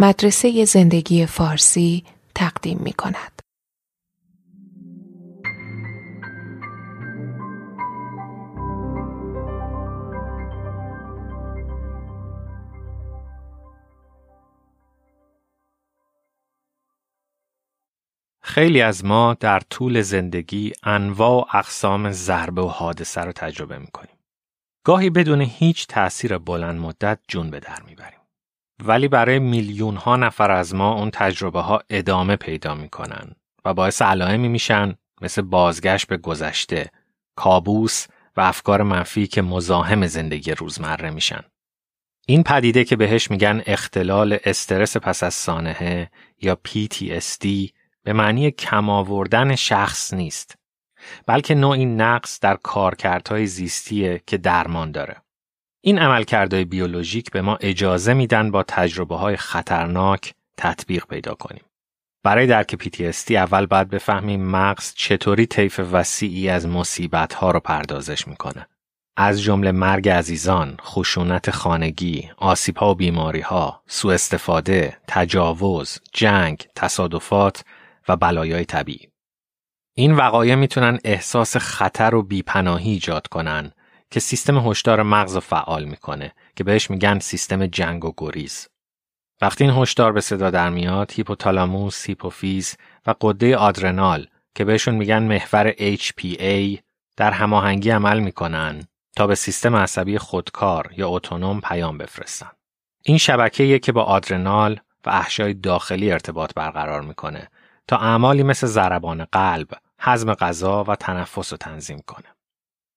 مدرسه زندگی فارسی تقدیم می کند. خیلی از ما در طول زندگی انواع و اقسام ضربه و حادثه رو تجربه می‌کنیم. گاهی بدون هیچ تأثیر بلند مدت جون به در می‌بریم. ولی برای میلیون ها نفر از ما اون تجربه ها ادامه پیدا می‌کنن و باعث علائمی میشن مثل بازگشت به گذشته، کابوس و افکار منفی که مزاحم زندگی روزمره میشن. این پدیده که بهش میگن اختلال استرس پس از سانحه یا PTSD به معنی کم آوردن شخص نیست بلکه نوعی نقص در کارکردهای زیستیه که درمان داره. این عملکردهای بیولوژیک به ما اجازه میدن با تجربه های خطرناک تطبیق پیدا کنیم. برای درک PTSD اول باید بفهمیم مغز چطوری طیف وسیعی از مصیبت ها رو پردازش می‌کنه. از جمله مرگ عزیزان، خشونت خانگی، آسیب ها و بیماری ها، سوء استفاده، تجاوز، جنگ، تصادفات و بلایای طبیعی. این وقایع می‌تونن احساس خطر و بیپناهی ایجاد کنن که سیستم هشدار مغز رو فعال می‌کنه که بهش میگن سیستم جنگ و گریز. وقتی این هشدار به صدا در میاد، هیپوتالاموس، هیپوفیز و قده آدرنال که بهشون میگن محور HPA در هماهنگی عمل می‌کنن تا به سیستم عصبی خودکار یا اتونوم پیام بفرستن. این شبکه‌ایه که با آدرنال و احشای داخلی ارتباط برقرار می‌کنه تا اعمالی مثل ضربان قلب، هضم غذا و تنفس رو تنظیم کنه.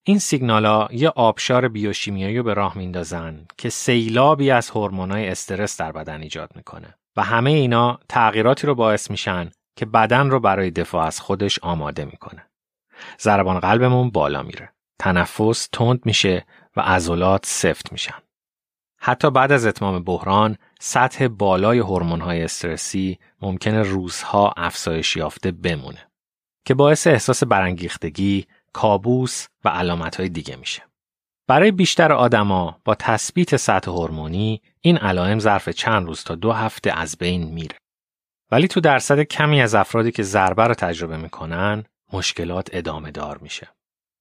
این سیگنالا یه آبشار بیوشیمیایی رو به راه میندازن که سیلابی از هورمونای استرس در بدن ایجاد می‌کنه و همه اینا تغییراتی رو باعث میشن که بدن رو برای دفاع از خودش آماده می‌کنه. ضربان قلبمون بالا میره. تنفس تند میشه و عضلات سفت میشن. حتی بعد از اتمام بحران سطح بالای هورمون‌های استرسی ممکنه روزها افزایش یافته بمونه که باعث احساس برانگیختگی، کابوس و علامتهای دیگه میشه. برای بیشتر آدما با تثبیت سطح هورمونی این علائم ظرف چند روز تا دو هفته از بین میره. ولی تو درصد کمی از افرادی که ضربه رو تجربه می‌کنن مشکلات ادامه دار میشه.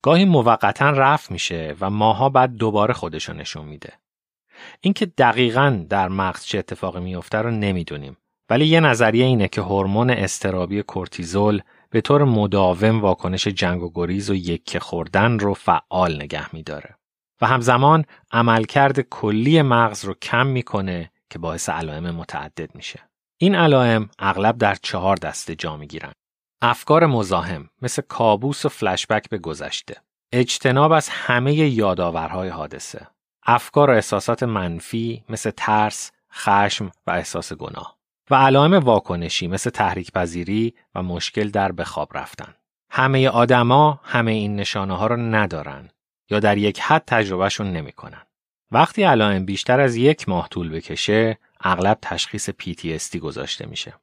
گاهی موقتا رفع میشه و ماها بعد دوباره خودشو نشون میده. اینکه دقیقا در مغز چه اتفاقی میفته رو نمی‌دونیم ولی یه نظریه اینه که هورمون استرابی کورتیزول به طور مداوم واکنش جنگ و گریز و یکه خوردن رو فعال نگه میداره و همزمان عملکرد کلی مغز رو کم می‌کنه که باعث علائم متعدد میشه. این علائم اغلب در چهار دسته جا می‌گیرن. افکار مزاحم مثل کابوس و فلشبک به گذشته. اجتناب از همه یادآورهای حادثه. افکار و احساسات منفی مثل ترس، خشم و احساس گناه و علائم واکنشی مثل تحریک پذیری و مشکل در به خواب رفتن. همه آدما همه این نشانه ها رو ندارن یا در یک حد تجربهشون نمی‌کنن. وقتی علائم بیشتر از یک ماه طول بکشه، اغلب تشخیص PTSD گذاشته میشه.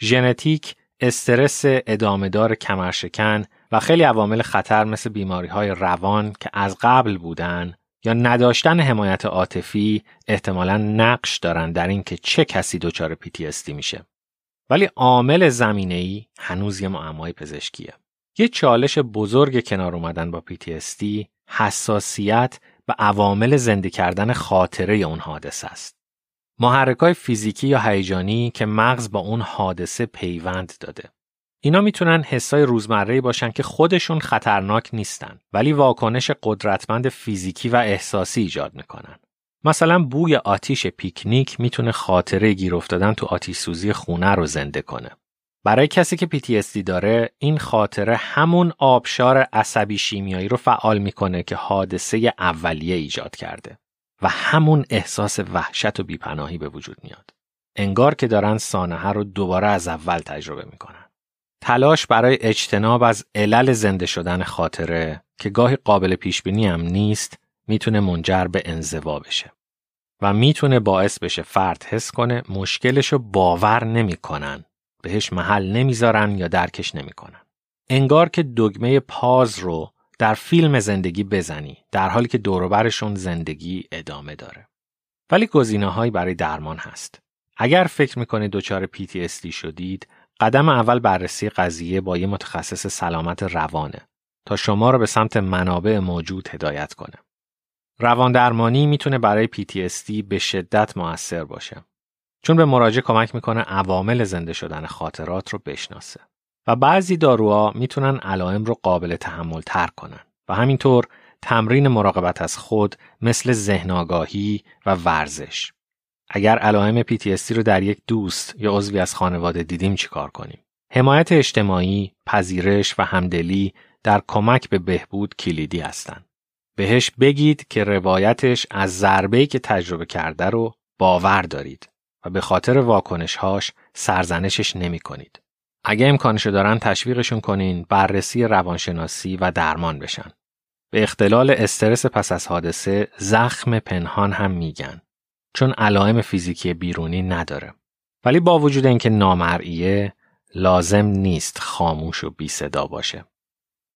ژنتیک، استرس ادامهدار کمرشکن و خیلی عوامل خطر مثل بیماری های روان که از قبل بودن یا نداشتن حمایت عاطفی احتمالا نقش دارن در اینکه چه کسی دچار PTSD میشه. ولی عامل زمینه ای هنوز یه معمای پزشکیه. یه چالش بزرگ کنار اومدن با PTSD حساسیت و عوامل زنده کردن خاطره اون حادثه است. محرکای فیزیکی یا هیجانی که مغز با اون حادثه پیوند داده. اینا می‌تونن حسای روزمره باشن که خودشون خطرناک نیستن ولی واکنش قدرتمند فیزیکی و احساسی ایجاد می‌کنن. مثلا بوی آتیش پیکنیک می‌تونه خاطره گیر افتادن تو آتیش سوزی خونه رو زنده کنه. برای کسی که PTSD داره این خاطره همون آبشار عصبی شیمیایی رو فعال می‌کنه که حادثه اولیه ایجاد کرده و همون احساس وحشت و بیپناهی به وجود میاد. انگار که دارن سانحه رو دوباره از اول تجربه می‌کنن. تلاش برای اجتناب از علل زنده شدن خاطره که گاهی قابل پیش بینی هم نیست می‌تونه منجر به انزوا بشه و می‌تونه باعث بشه فرد حس کنه مشکلشو باور نمی‌کنن بهش محل نمی‌ذارن یا درکش نمی‌کنن. انگار که دگمه پاز رو در فیلم زندگی بزنی در حالی که دوروبرشون زندگی ادامه داره. ولی گزینه‌هایی برای درمان هست. اگر فکر می‌کنید دچار PTSD شدید، قدم اول بررسی قضیه با یه متخصص سلامت روانه تا شما را به سمت منابع موجود هدایت کنه. روان درمانی می‌تونه برای PTSD به شدت موثر باشه. چون به مراجع کمک می‌کنه عوامل زنده شدن خاطرات رو بشناسه. و بعضی داروها می‌تونن علائم رو قابل تحمل تر کنن و همینطور تمرین مراقبت از خود مثل ذهن آگاهی و ورزش. اگر علائم PTSD رو در یک دوست یا عضوی از خانواده دیدیم چیکار کنیم؟ حمایت اجتماعی، پذیرش و همدلی در کمک به بهبود کلیدی هستند. بهش بگید که روایتش از ضربه‌ای که تجربه کرده رو باور دارید و به خاطر واکنشهاش سرزنشش نمی کنید. اگه امکانشو دارن تشویقشون کنین بررسی روانشناسی و درمان بشن. به اختلال استرس پس از حادثه زخم پنهان هم میگن چون علائم فیزیکی بیرونی نداره. ولی با وجود اینکه نامرئیه لازم نیست خاموش و بی صدا باشه.